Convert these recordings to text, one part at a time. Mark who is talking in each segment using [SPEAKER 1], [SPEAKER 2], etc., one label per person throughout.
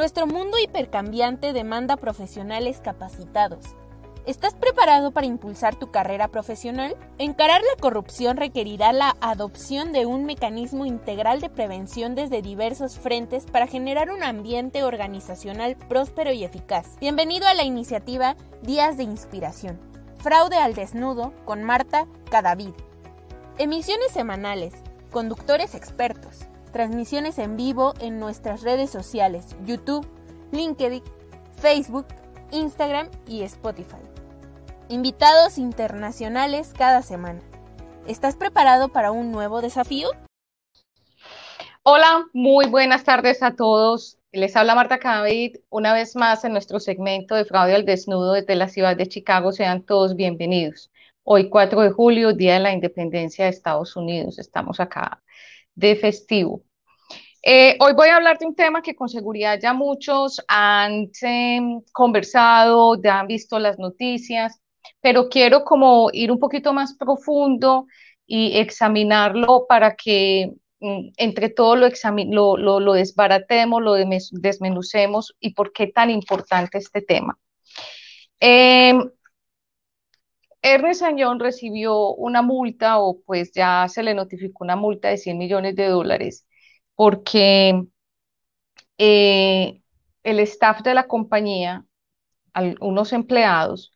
[SPEAKER 1] Nuestro mundo hipercambiante demanda profesionales capacitados. ¿Estás preparado para impulsar tu carrera profesional? Encarar la corrupción requerirá la adopción de un mecanismo integral de prevención desde diversos frentes para generar un ambiente organizacional próspero y eficaz. Bienvenido a la iniciativa Días de Inspiración. Fraude al desnudo con Marta Cadavid. Emisiones semanales, conductores expertos, transmisiones en vivo en nuestras redes sociales, YouTube, LinkedIn, Facebook, Instagram y Spotify. Invitados internacionales cada semana. ¿Estás preparado para un nuevo desafío?
[SPEAKER 2] Hola, muy buenas tardes a todos. Les habla Marta Cadavid una vez más en nuestro segmento de fraude al desnudo desde la ciudad de Chicago. Sean todos bienvenidos. Hoy 4 de julio, Día de la Independencia de Estados Unidos. Estamos acá de festivo. Eh, hoy voy a hablar de un tema que con seguridad ya muchos han em, conversado, ya han visto las noticias, pero quiero como ir un poquito más profundo y examinarlo para que mm, entre todo lo, lo, lo, desbaratemos, lo desmenucemos y por qué tan importante este tema. Eh, Ernest Añón recibió una multa o pues ya se le notificó una multa de 100 millones de dólares porque eh, el staff de la compañía, unos empleados,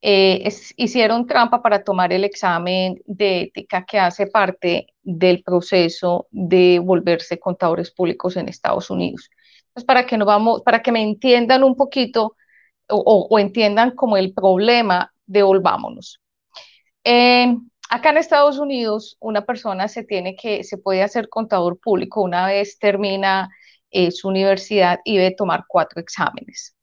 [SPEAKER 2] eh, hicieron trampa para tomar el examen de ética que hace parte del proceso de volverse contadores públicos en Estados Unidos. Entonces, para que, no vamos, para que me entiendan un poquito o, entiendan como el problema, devolvámonos. Eh, Acá en Estados Unidos, una persona se tiene que, se puede hacer contador público una vez termina eh, su universidad y debe tomar cuatro exámenes.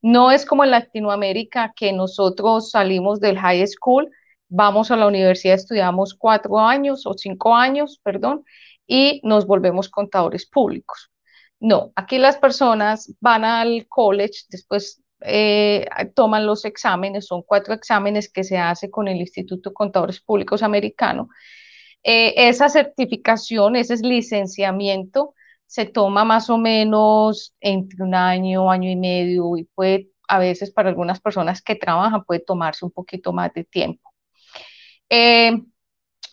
[SPEAKER 2] No es como en Latinoamérica que nosotros salimos del high school, vamos a la universidad, estudiamos cuatro años o cinco años, perdón, y nos volvemos contadores públicos. No, aquí las personas van al college, después eh, toman los exámenes, son cuatro exámenes que se hace con el Instituto de Contadores Públicos Americano. Eh, esa certificación, ese licenciamiento, se toma más o menos entre un año, año y medio y puede, a veces para algunas personas que trabajan, puede tomarse un poquito más de tiempo. Eh,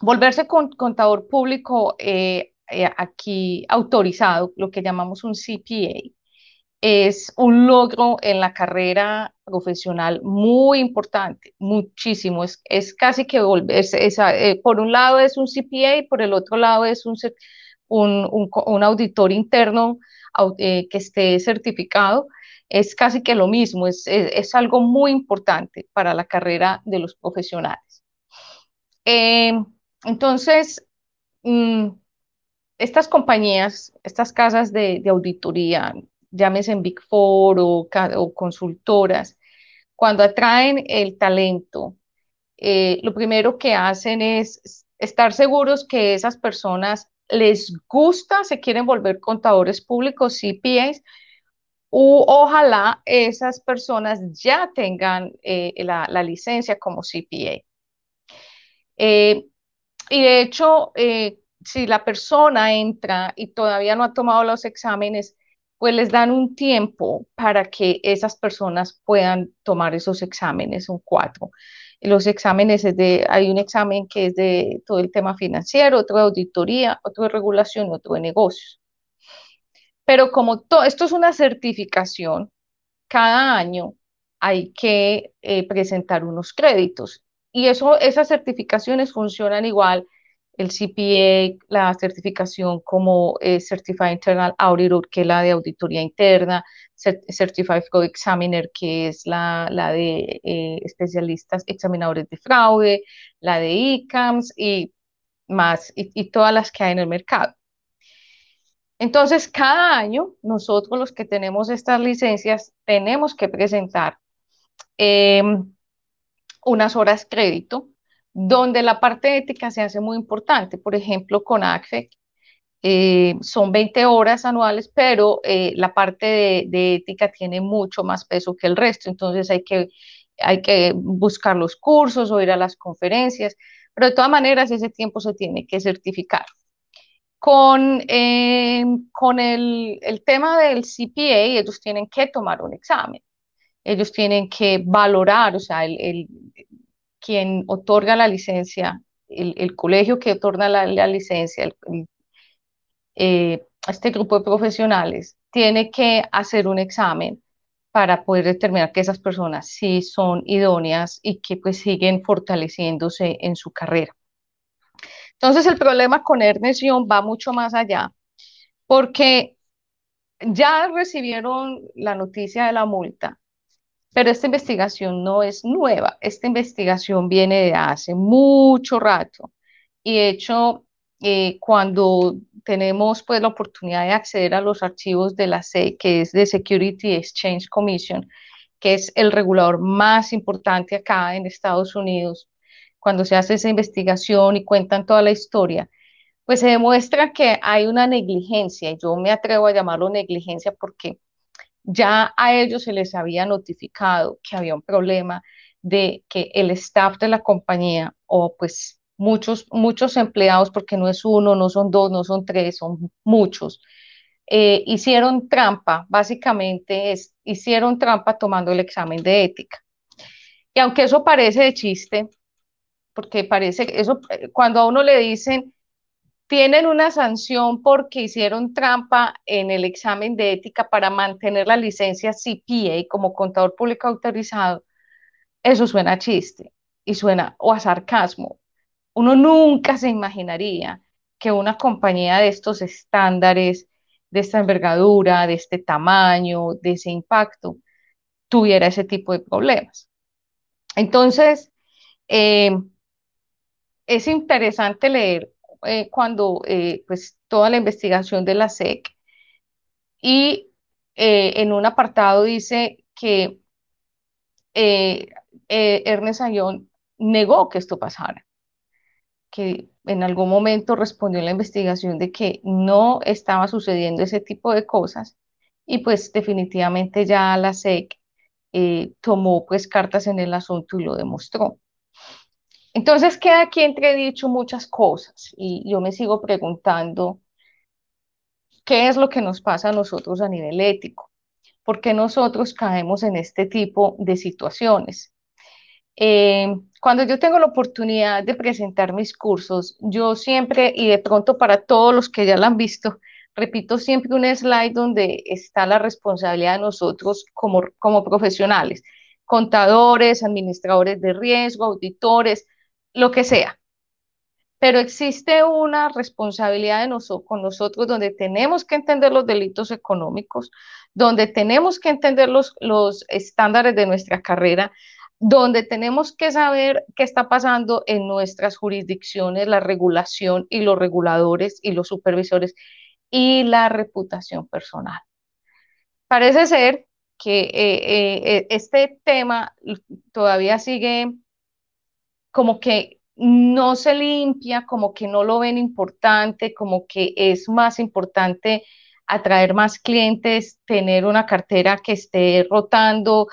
[SPEAKER 2] volverse contador público aquí autorizado, lo que llamamos un CPA, es un logro en la carrera profesional muy importante, muchísimo. Es, es casi que volverse, eh, por un lado es un CPA y por el otro lado es un, un, un, auditor interno eh, que esté certificado. Es casi que lo mismo, es, es, algo muy importante para la carrera de los profesionales. Em, entonces, mm, estas compañías, estas casas de, de auditoría, llámese en Big Four o, consultoras, cuando atraen el talento, eh, lo primero que hacen es estar seguros que esas personas les gusta, se quieren volver contadores públicos, CPAs, u ojalá esas personas ya tengan eh, la, licencia como CPA. Eh, y de hecho, si la persona entra y todavía no ha tomado los exámenes, pues les dan un tiempo para que esas personas puedan tomar esos exámenes, son cuatro. Los exámenes es de, hay un examen que es de todo el tema financiero, otro de auditoría, otro de regulación, otro de negocios. Pero como todo, esto es una certificación, cada año hay que eh, presentar unos créditos y eso, esas certificaciones funcionan igual el CPA, la certificación como eh, Certified Internal Auditor, que es la de auditoría interna, Certified Fraud Examiner, que es la, la de eh, especialistas examinadores de fraude, la de ICAMS y más, y, todas las que hay en el mercado. Entonces, cada año, nosotros los que tenemos estas licencias, tenemos que presentar em, unas horas crédito donde la parte ética se hace muy importante. Por ejemplo, con ACFEC eh, son 20 horas anuales, pero eh, la parte de, ética tiene mucho más peso que el resto, entonces hay que, hay que buscar los cursos o ir a las conferencias, pero de todas maneras ese tiempo se tiene que certificar. Con, eh, con el, el tema del CPA, ellos tienen que tomar un examen. Ellos tienen que valorar, o sea, el quien otorga la licencia, el, colegio que otorga la, licencia, eh, este grupo de profesionales tiene que hacer un examen para poder determinar que esas personas sí son idóneas y que pues siguen fortaleciéndose en su carrera. Entonces el problema con Ernest Young va mucho más allá, porque ya recibieron la noticia de la multa, pero esta investigación no es nueva, esta investigación viene de hace mucho rato. Y de hecho eh, cuando tenemos pues la oportunidad de acceder a los archivos de la SEC, que es de Security Exchange Commission, que es el regulador más importante acá en Estados Unidos, cuando se hace esa investigación y cuentan toda la historia, pues se demuestra que hay una negligencia, yo me atrevo a llamarlo negligencia porque ya a ellos se les había notificado que había un problema de que el staff de la compañía o pues muchos, muchos empleados, porque no es uno, no son dos, no son tres, son muchos, eh, hicieron trampa, básicamente es, hicieron trampa tomando el examen de ética. Y aunque eso parece de chiste, porque parece que eso, eh, cuando a uno le dicen, tienen una sanción porque hicieron trampa en el examen de ética para mantener la licencia CPA como contador público autorizado, eso suena a chiste y suena o a sarcasmo. Uno nunca se imaginaría que una compañía de estos estándares, de esta envergadura, de este tamaño, de ese impacto, tuviera ese tipo de problemas. Entonces, eh, es interesante leer eh, cuando eh, pues toda la investigación de la SEC y en un apartado dice que Ernest Ayón negó que esto pasara que en algún momento respondió en la investigación de que no estaba sucediendo ese tipo de cosas y pues definitivamente ya la SEC eh, tomó pues cartas en el asunto y lo demostró. Entonces queda aquí entredicho muchas cosas y yo me sigo preguntando qué es lo que nos pasa a nosotros a nivel ético, por qué nosotros caemos en este tipo de situaciones. Eh, cuando yo tengo la oportunidad de presentar mis cursos, yo siempre, y de pronto para todos los que ya lo han visto, repito siempre un slide donde está la responsabilidad de nosotros como, como profesionales, contadores, administradores de riesgo, auditores, lo que sea. Pero existe una responsabilidad con nosotros donde tenemos que entender los delitos económicos, donde tenemos que entender los, los estándares de nuestra carrera, donde tenemos que saber qué está pasando en nuestras jurisdicciones, la regulación y los reguladores y los supervisores y la reputación personal. Parece ser que eh, eh, eh, este tema todavía sigue como que no se limpia, como que no lo ven importante, como que es más importante atraer más clientes, tener una cartera que esté rotando,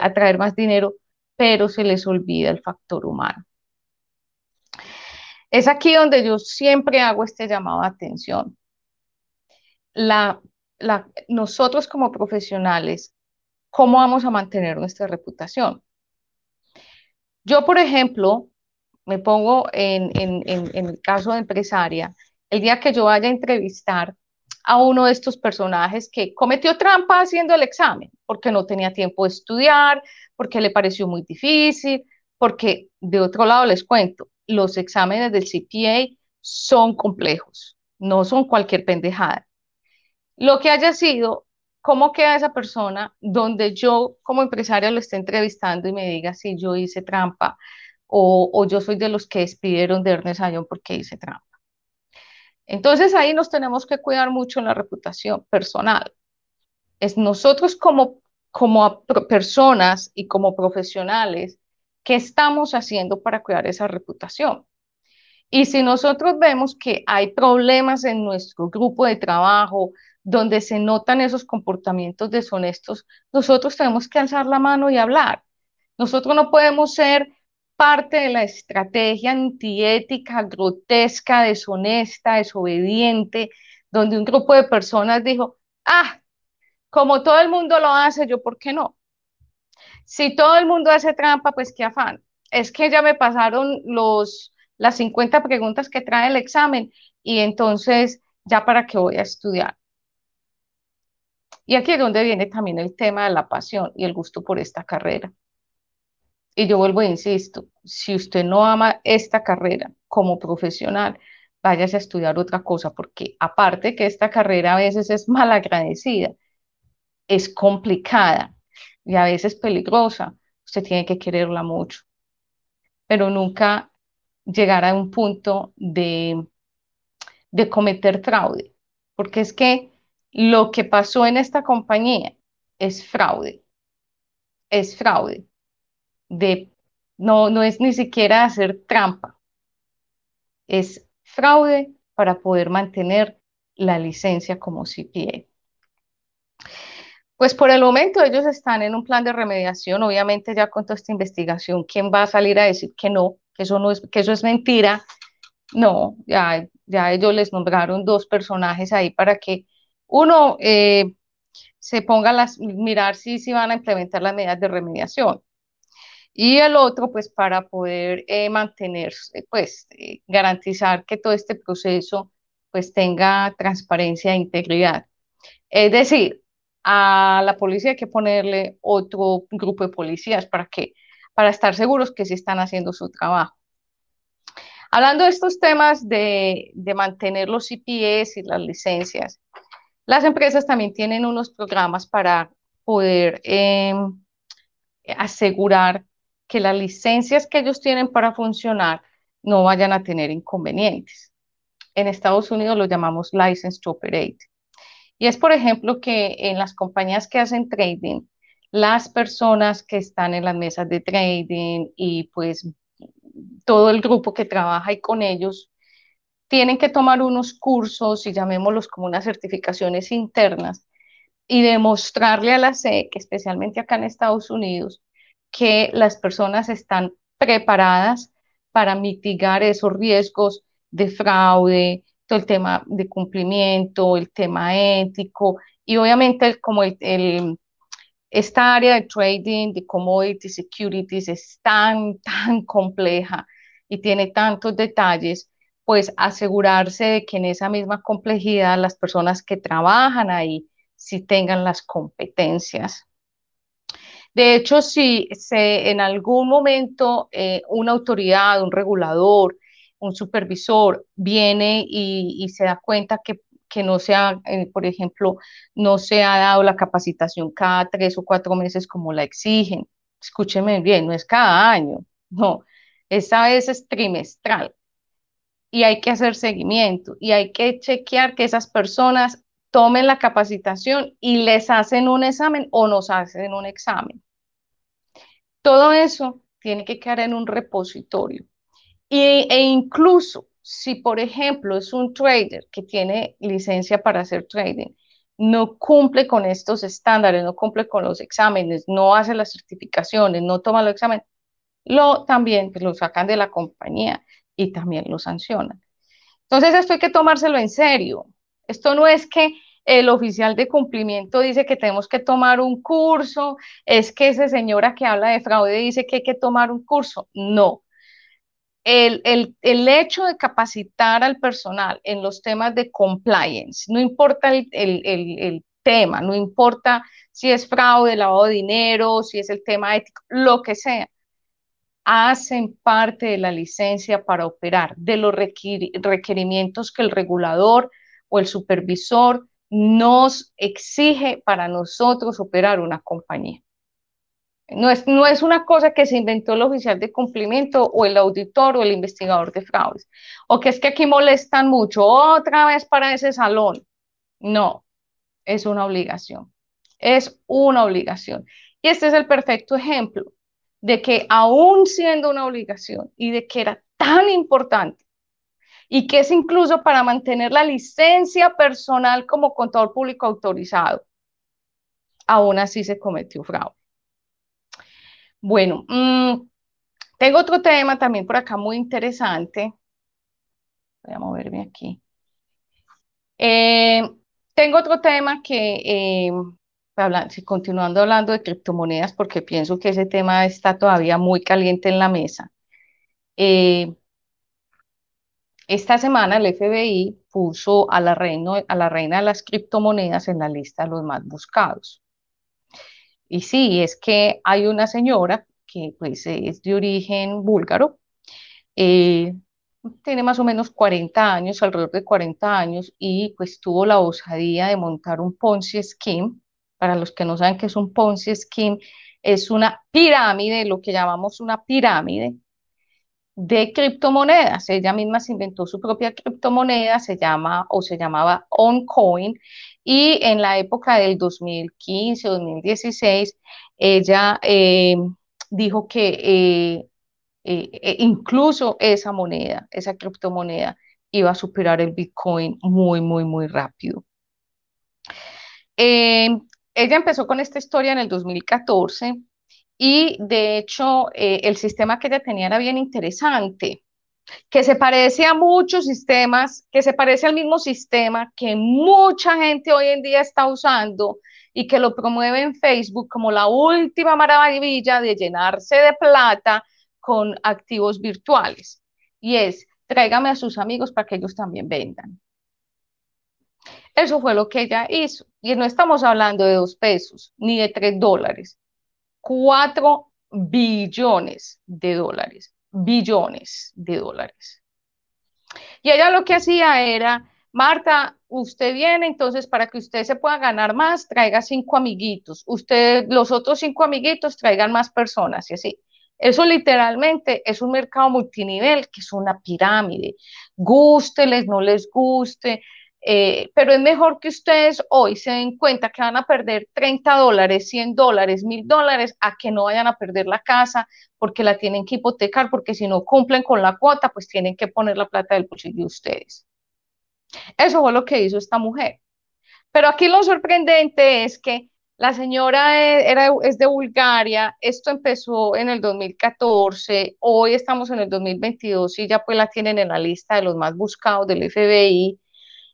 [SPEAKER 2] atraer más dinero pero se les olvida el factor humano. Es aquí donde yo siempre hago este llamado a atención. La, nosotros como profesionales, ¿cómo vamos a mantener nuestra reputación? Yo, por ejemplo, me pongo en, el caso de empresaria, el día que yo vaya a entrevistar a uno de estos personajes que cometió trampa haciendo el examen, porque no tenía tiempo de estudiar, porque le pareció muy difícil, porque de otro lado les cuento, los exámenes del CPA son complejos, no son cualquier pendejada. Lo que haya sido, ¿cómo queda esa persona donde yo como empresaria lo esté entrevistando y me diga si yo hice trampa o, yo soy de los que despidieron de Ernest Ayón porque hice trampa? Entonces ahí nos tenemos que cuidar mucho en la reputación personal. Es nosotros como como personas y como profesionales, ¿qué estamos haciendo para cuidar esa reputación? Y si nosotros vemos que hay problemas en nuestro grupo de trabajo donde se notan esos comportamientos deshonestos, nosotros tenemos que alzar la mano y hablar. Nosotros no podemos ser parte de la estrategia antiética, grotesca, deshonesta, desobediente, donde un grupo de personas dijo, ah, como todo el mundo lo hace, yo, ¿por qué no? Si todo el mundo hace trampa, pues qué afán. Es que ya me pasaron los, las 50 preguntas que trae el examen y entonces ya para qué voy a estudiar. Y aquí es donde viene también el tema de la pasión y el gusto por esta carrera. Y yo vuelvo e insisto, si usted no ama esta carrera como profesional, váyase a estudiar otra cosa, porque aparte que esta carrera a veces es mal agradecida, es complicada y a veces peligrosa, usted tiene que quererla mucho, pero nunca llegar a un punto de, de cometer fraude, porque es que lo que pasó en esta compañía es fraude, es fraude, de, no, no es ni siquiera hacer trampa, es fraude para poder mantener la licencia como CPA. Pues por el momento ellos están en un plan de remediación, obviamente ya con toda esta investigación, ¿quién va a salir a decir que no, que eso, no es, que eso es mentira? No, ya, ya ellos les nombraron dos personajes ahí para que uno eh, se ponga a mirar si, si van a implementar las medidas de remediación y el otro pues para poder eh, mantener, pues eh, garantizar que todo este proceso pues tenga transparencia e integridad. Es decir, a la policía hay que ponerle otro grupo de policías para que para estar seguros que sí están haciendo su trabajo. Hablando de estos temas de, mantener los CPS y las licencias, las empresas también tienen unos programas para poder em, asegurar que las licencias que ellos tienen para funcionar no vayan a tener inconvenientes. En Estados Unidos lo llamamos license to operate. Y es, por ejemplo, que en las compañías que hacen trading, las personas que están en las mesas de trading y pues todo el grupo que trabaja con ellos, tienen que tomar unos cursos y llamémoslos como unas certificaciones internas y demostrarle a la SEC, especialmente acá en Estados Unidos, que las personas están preparadas para mitigar esos riesgos de fraude, todo el tema de cumplimiento, el tema ético y obviamente como el, esta área de trading, de commodity securities es tan, tan compleja y tiene tantos detalles, pues asegurarse de que en esa misma complejidad las personas que trabajan ahí sí tengan las competencias. De hecho, si se, en algún momento eh, una autoridad, un regulador, un supervisor viene y, se da cuenta que, no se ha, eh, por ejemplo, no se ha dado la capacitación cada tres o cuatro meses como la exigen, escúcheme bien, no es cada año, no, esta vez es trimestral y hay que hacer seguimiento y hay que chequear que esas personas tomen la capacitación y les hacen un examen o nos hacen un examen. Todo eso tiene que quedar en un repositorio. e incluso si, por ejemplo, es un trader que tiene licencia para hacer trading, no cumple con estos estándares, no cumple con los exámenes, no hace las certificaciones, no toma los exámenes, lo también pues, lo sacan de la compañía y también lo sancionan. Entonces esto hay que tomárselo en serio. Esto no es que el oficial de cumplimiento dice que tenemos que tomar un curso, es que esa señora que habla de fraude dice que hay que tomar un curso. No. El, hecho de capacitar al personal en los temas de compliance, no importa el, el tema, no importa si es fraude, lavado de dinero, si es el tema ético, lo que sea, hacen parte de la licencia para operar, de los requerimientos que el regulador o el supervisor nos exige para nosotros operar una compañía. No es, no es una cosa que se inventó el oficial de cumplimiento o el auditor o el investigador de fraudes, o que es que aquí molestan mucho otra vez para ese salón. No, es una obligación. Es una obligación. Y este es el perfecto ejemplo de que aún siendo una obligación y de que era tan importante y que es incluso para mantener la licencia personal como contador público autorizado. Aún así se cometió fraude. Bueno, mm, Tengo otro tema también por acá muy interesante. Voy a moverme aquí. Eh, tengo otro tema que, eh, continuando hablando de criptomonedas, porque pienso que ese tema está todavía muy caliente en la mesa. Eh, esta semana el FBI puso a la, reina, a la reina de las criptomonedas en la lista de los más buscados. Y sí, es que hay una señora que pues es de origen búlgaro, eh, tiene más o menos 40 años, alrededor de 40 años, y pues tuvo la osadía de montar un Ponzi Scheme. Para los que no saben qué es un Ponzi Scheme, es una pirámide, lo que llamamos una pirámide de criptomonedas. Ella misma se inventó su propia criptomoneda, se llama o se llamaba OnCoin, y en la época del 2015, 2016, ella eh, dijo que eh, eh, incluso esa moneda, esa criptomoneda, iba a superar el Bitcoin muy, muy, muy rápido. Ella empezó con esta historia en el 2014 y de hecho el sistema que ella tenía era bien interesante que se parece a muchos sistemas, que se parece al mismo sistema que mucha gente hoy en día está usando y que lo promueve en Facebook como la última maravilla de llenarse de plata con activos virtuales. Y es, tráigame a sus amigos para que ellos también vendan. Eso fue lo que ella hizo. Y no estamos hablando de dos pesos ni de tres dólares. Cuatro billones de dólares billones de dólares. Y ella lo que hacía era, Marta, usted viene, entonces para que usted se pueda ganar más, traiga cinco amiguitos. Usted, los otros cinco amiguitos, traigan más personas y así. Eso literalmente es un mercado multinivel, que es una pirámide. Gústeles, no les guste, eh, pero es mejor que ustedes hoy se den cuenta que van a perder 30 dólares, 100 dólares, 1000 dólares, a que no vayan a perder la casa porque la tienen que hipotecar, porque si no cumplen con la cuota, pues tienen que poner la plata del bolsillo de ustedes. Eso fue lo que hizo esta mujer. Pero aquí lo sorprendente es que la señora e, era, es de Bulgaria, esto empezó en el 2014, hoy estamos en el 2022 y ya pues la tienen en la lista de los más buscados del FBI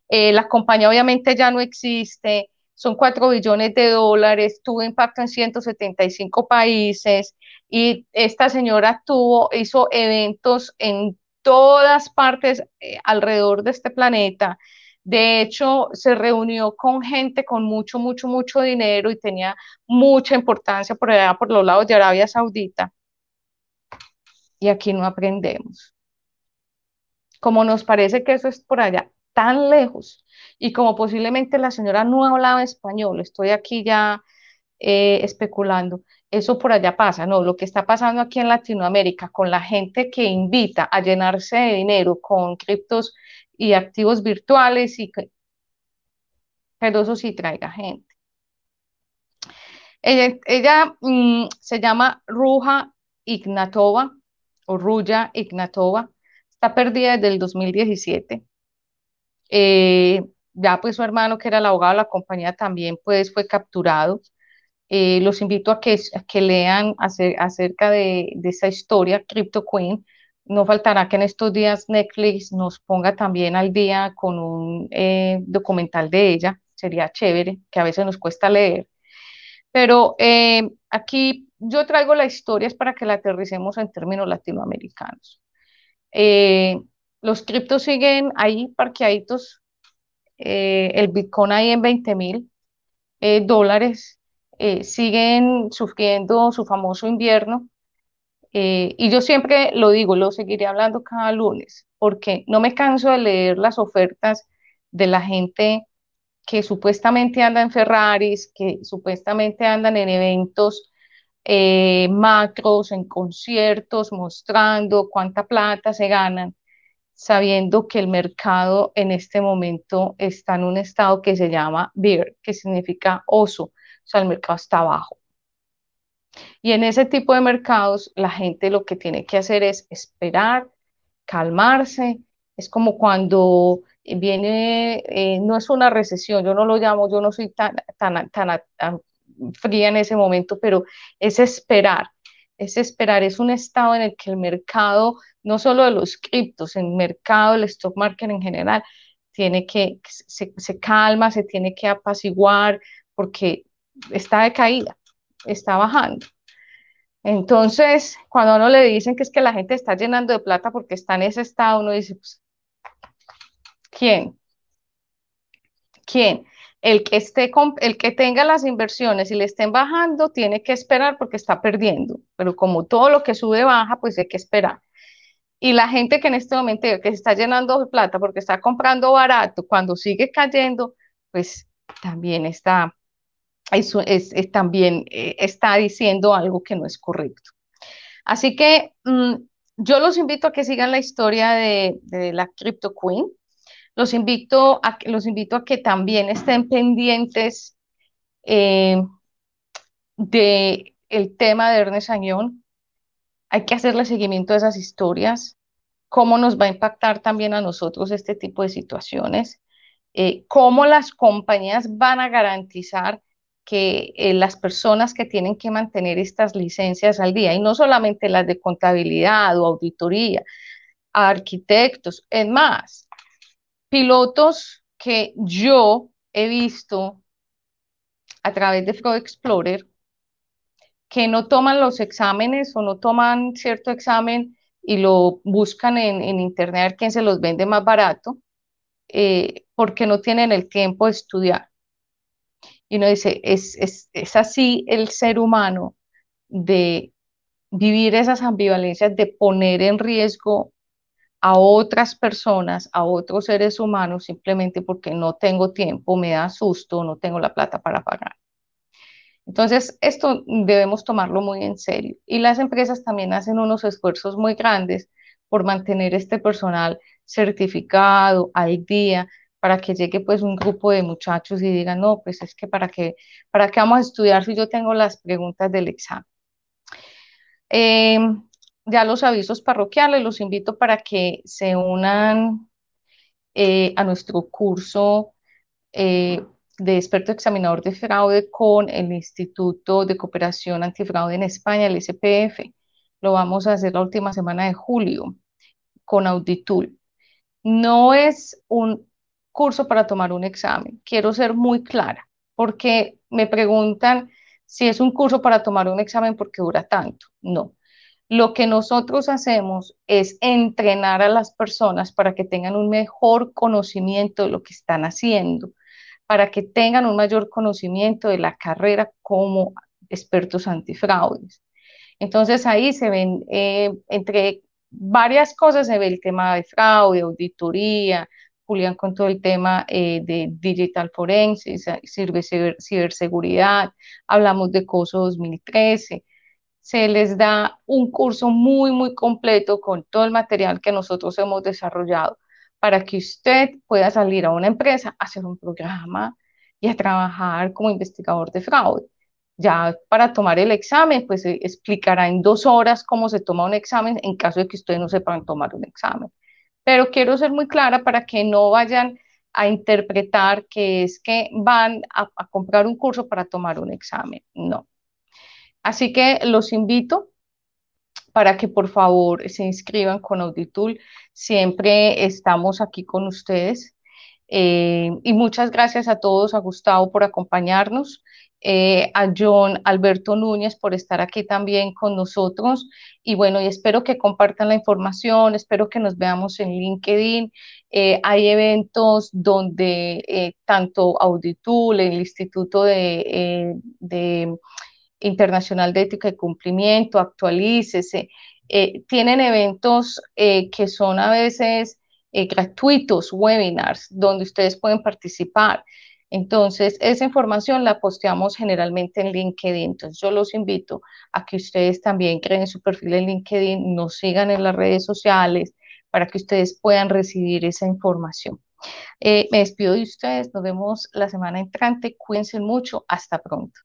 [SPEAKER 2] eh, la compañía obviamente ya no existe, son 4 billones de dólares, tuvo impacto en 175 países y esta señora tuvo, hizo eventos en todas partes eh, alrededor de este planeta. De hecho, se reunió con gente con mucho, mucho, mucho dinero y tenía mucha importancia por allá, por los lados de Arabia Saudita. Y aquí no aprendemos. Como nos parece que eso es por allá, tan lejos. Y como posiblemente la señora no hablaba español, estoy aquí ya eh, especulando, eso por allá pasa, no, lo que está pasando aquí en Latinoamérica con la gente que invita a llenarse de dinero con criptos y activos virtuales y que, pero eso sí traiga gente. Ella, mm, se llama Ruja Ignatova o Ruya Ignatova, está perdida desde el 2017 eh, ya pues su hermano, que era el abogado de la compañía, también pues fue capturado. Eh, los invito a que, lean acerca de, esa historia, Crypto Queen. No faltará que en estos días Netflix nos ponga también al día con un eh, documental de ella. Sería chévere, que a veces nos cuesta leer. Pero aquí yo traigo la historia para que la aterricemos en términos latinoamericanos. Los criptos siguen ahí parqueaditos, eh, el Bitcoin ahí en 20 mil eh, dólares, eh, siguen sufriendo su famoso invierno. y yo siempre lo digo, lo seguiré hablando cada lunes, porque no me canso de leer las ofertas de la gente que supuestamente anda en Ferraris, que supuestamente andan en eventos macros, en conciertos, mostrando cuánta plata se ganan sabiendo que el mercado en este momento está en un estado que se llama bear, que significa oso, o sea, el mercado está bajo. Y en ese tipo de mercados, la gente lo que tiene que hacer es esperar, calmarse. Es como cuando viene, eh, no es una recesión, yo no lo llamo, yo no soy tan, tan, tan, tan fría en ese momento, pero es esperar es esperar, es un estado en el que el mercado, no solo de los criptos, el mercado, el stock market en general, tiene que, se, se calma, se tiene que apaciguar, porque está de caída, está bajando. Entonces, cuando uno le dicen que es que la gente está llenando de plata porque está en ese estado, uno dice, pues, ¿quién? ¿Quién? El que, esté el que tenga las inversiones y le estén bajando, tiene que esperar porque está perdiendo. Pero como todo lo que sube baja, pues hay que esperar. Y la gente que en este momento que se está llenando de plata porque está comprando barato, cuando sigue cayendo, pues también está, eso es, también eh, está diciendo algo que no es correcto. Así que mm, yo los invito a que sigan la historia de, la Crypto Queen. Los invito a, los invito a que también estén pendientes eh, de el tema de Ernest Añón. Hay que hacerle seguimiento a esas historias, cómo nos va a impactar también a nosotros este tipo de situaciones, eh, cómo las compañías van a garantizar que eh, las personas que tienen que mantener estas licencias al día, y no solamente las de contabilidad o auditoría, arquitectos, es más, pilotos que yo he visto a través de Fraud Explorer que no toman los exámenes o no toman cierto examen y lo buscan en, internet quién se los vende más barato, eh, porque no tienen el tiempo de estudiar. Y uno dice, es, es, así el ser humano de vivir esas ambivalencias, de poner en riesgo a otras personas, a otros seres humanos, simplemente porque no tengo tiempo, me da susto, no tengo la plata para pagar. Entonces, esto debemos tomarlo muy en serio. Y las empresas también hacen unos esfuerzos muy grandes por mantener este personal certificado, al día, para que llegue pues un grupo de muchachos y digan, no, pues es que para qué, para qué vamos a estudiar si yo tengo las preguntas del examen. Em, ya los avisos parroquiales, los invito para que se unan eh, a nuestro curso eh, de experto examinador de fraude con el Instituto de Cooperación Antifraude en España, el SPF. Lo vamos a hacer la última semana de julio con Auditul. No es un curso para tomar un examen. Quiero ser muy clara, porque me preguntan si es un curso para tomar un examen porque dura tanto. No. Lo que nosotros hacemos es entrenar a las personas para que tengan un mejor conocimiento de lo que están haciendo, para que tengan un mayor conocimiento de la carrera como expertos antifraudes. Entonces ahí se ven, eh, entre varias cosas, se ve el tema de fraude, auditoría, Julián con todo el tema eh, de digital forensics, sirve ciberseguridad, hablamos de COSO 2013. Se les da un curso muy, muy completo con todo el material que nosotros hemos desarrollado para que usted pueda salir a una empresa, hacer un programa y a trabajar como investigador de fraude. Ya para tomar el examen, pues explicará en dos horas cómo se toma un examen en caso de que ustedes no sepan tomar un examen pero quiero ser muy clara para que no vayan a interpretar que es que van a, comprar un curso para tomar un examen. No. Así que los invito para que por favor se inscriban con Auditul. Siempre estamos aquí con ustedes. Eh, y muchas gracias a todos, a Gustavo por acompañarnos. Eh, a John Alberto Núñez por estar aquí también con nosotros. Y bueno, y espero que compartan la información, espero que nos veamos en LinkedIn. Eh, hay eventos donde tanto Auditul, el Instituto de, Internacional de Ética y Cumplimiento, actualícese, tienen eventos que son a veces gratuitos, webinars, donde ustedes pueden participar. Entonces, esa información la posteamos generalmente en LinkedIn. Entonces, yo los invito a que ustedes también creen su perfil en LinkedIn, nos sigan en las redes sociales para que ustedes puedan recibir esa información. Eh, me despido de ustedes, nos vemos la semana entrante, cuídense mucho, hasta pronto.